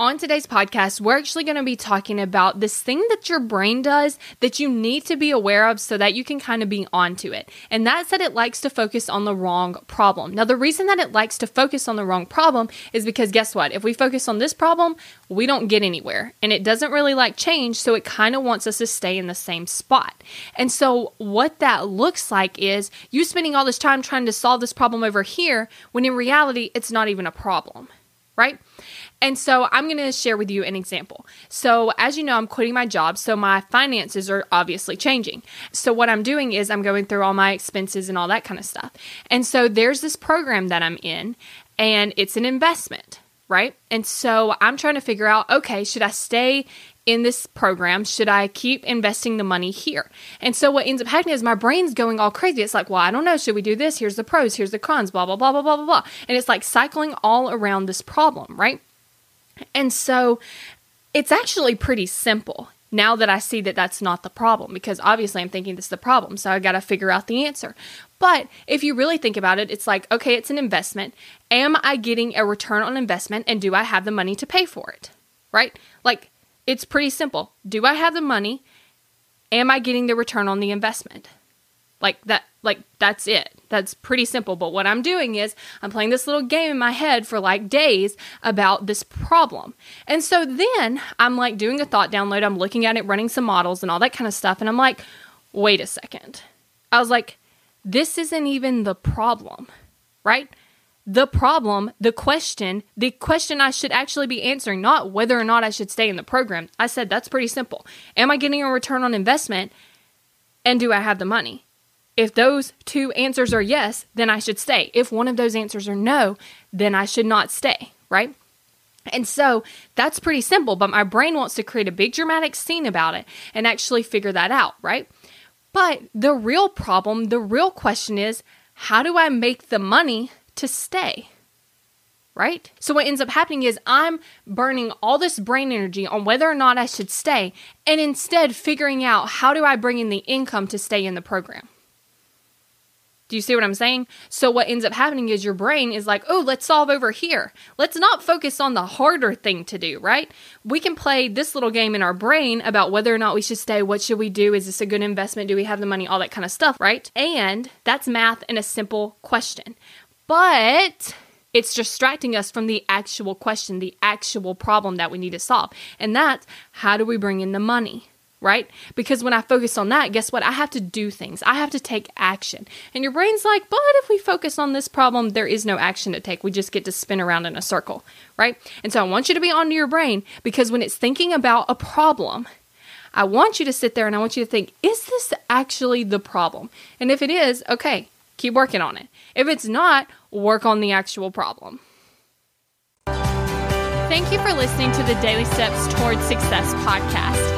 On today's podcast, we're actually going to be talking about this thing that your brain does that you need to be aware of so that you can kind of be onto it. And that's that it likes to focus on the wrong problem. Now, the reason that it likes to focus on the wrong problem is because guess what? If we focus on this problem, we don't get anywhere. And it doesn't really like change, so it kind of wants us to stay in the same spot. And so, what that looks like is you spending all this time trying to solve this problem over here when in reality, it's not even a problem, right? And so I'm going to share with you an example. So, as you know, I'm quitting my job, so my finances are obviously changing. So, what I'm doing is I'm going through all my expenses and all that kind of stuff. And so, there's this program that I'm in, and it's an investment, right? And so, I'm trying to figure out okay, should I stay in this program? Should I keep investing the money here? And so what ends up happening is my brain's going all crazy. It's like, well, I don't know. Should we do this? Here's the pros, here's the cons, blah, blah, blah, blah, blah, blah, blah. And it's like cycling all around this problem, right? And so it's actually pretty simple now that I see that that's not the problem because obviously I'm thinking this is the problem. So I got to figure out the answer. But if you really think about it, it's like, okay, it's an investment. Am I getting a return on investment and do I have the money to pay for it? Right? Like, it's pretty simple. Do I have the money? Am I getting the return on the investment? Like that like that's it. That's pretty simple. But what I'm doing is I'm playing this little game in my head for like days about this problem. And so then I'm like doing a thought download, I'm looking at it, running some models and all that kind of stuff and I'm like, "Wait a second. I was like, this isn't even the problem. Right? the problem, the question, the question I should actually be answering, not whether or not I should stay in the program. I said that's pretty simple. Am I getting a return on investment? And do I have the money? If those two answers are yes, then I should stay. If one of those answers are no, then I should not stay, right? And so that's pretty simple, but my brain wants to create a big dramatic scene about it and actually figure that out, right? But the real problem, the real question is how do I make the money to stay? Right? So, what ends up happening is I'm burning all this brain energy on whether or not I should stay, and instead figuring out how do I bring in the income to stay in the program. Do you see what I'm saying? So, what ends up happening is your brain is like, oh, let's solve over here. Let's not focus on the harder thing to do, right? We can play this little game in our brain about whether or not we should stay. What should we do? Is this a good investment? Do we have the money? All that kind of stuff, right? And that's math in a simple question. But it's distracting us from the actual question, the actual problem that we need to solve. And that's how do we bring in the money? Right? Because when I focus on that, guess what? I have to do things. I have to take action. And your brain's like, but if we focus on this problem, there is no action to take. We just get to spin around in a circle, right? And so I want you to be onto your brain because when it's thinking about a problem, I want you to sit there and I want you to think, is this actually the problem? And if it is, okay, keep working on it. If it's not, work on the actual problem. Thank you for listening to the Daily Steps Towards Success podcast.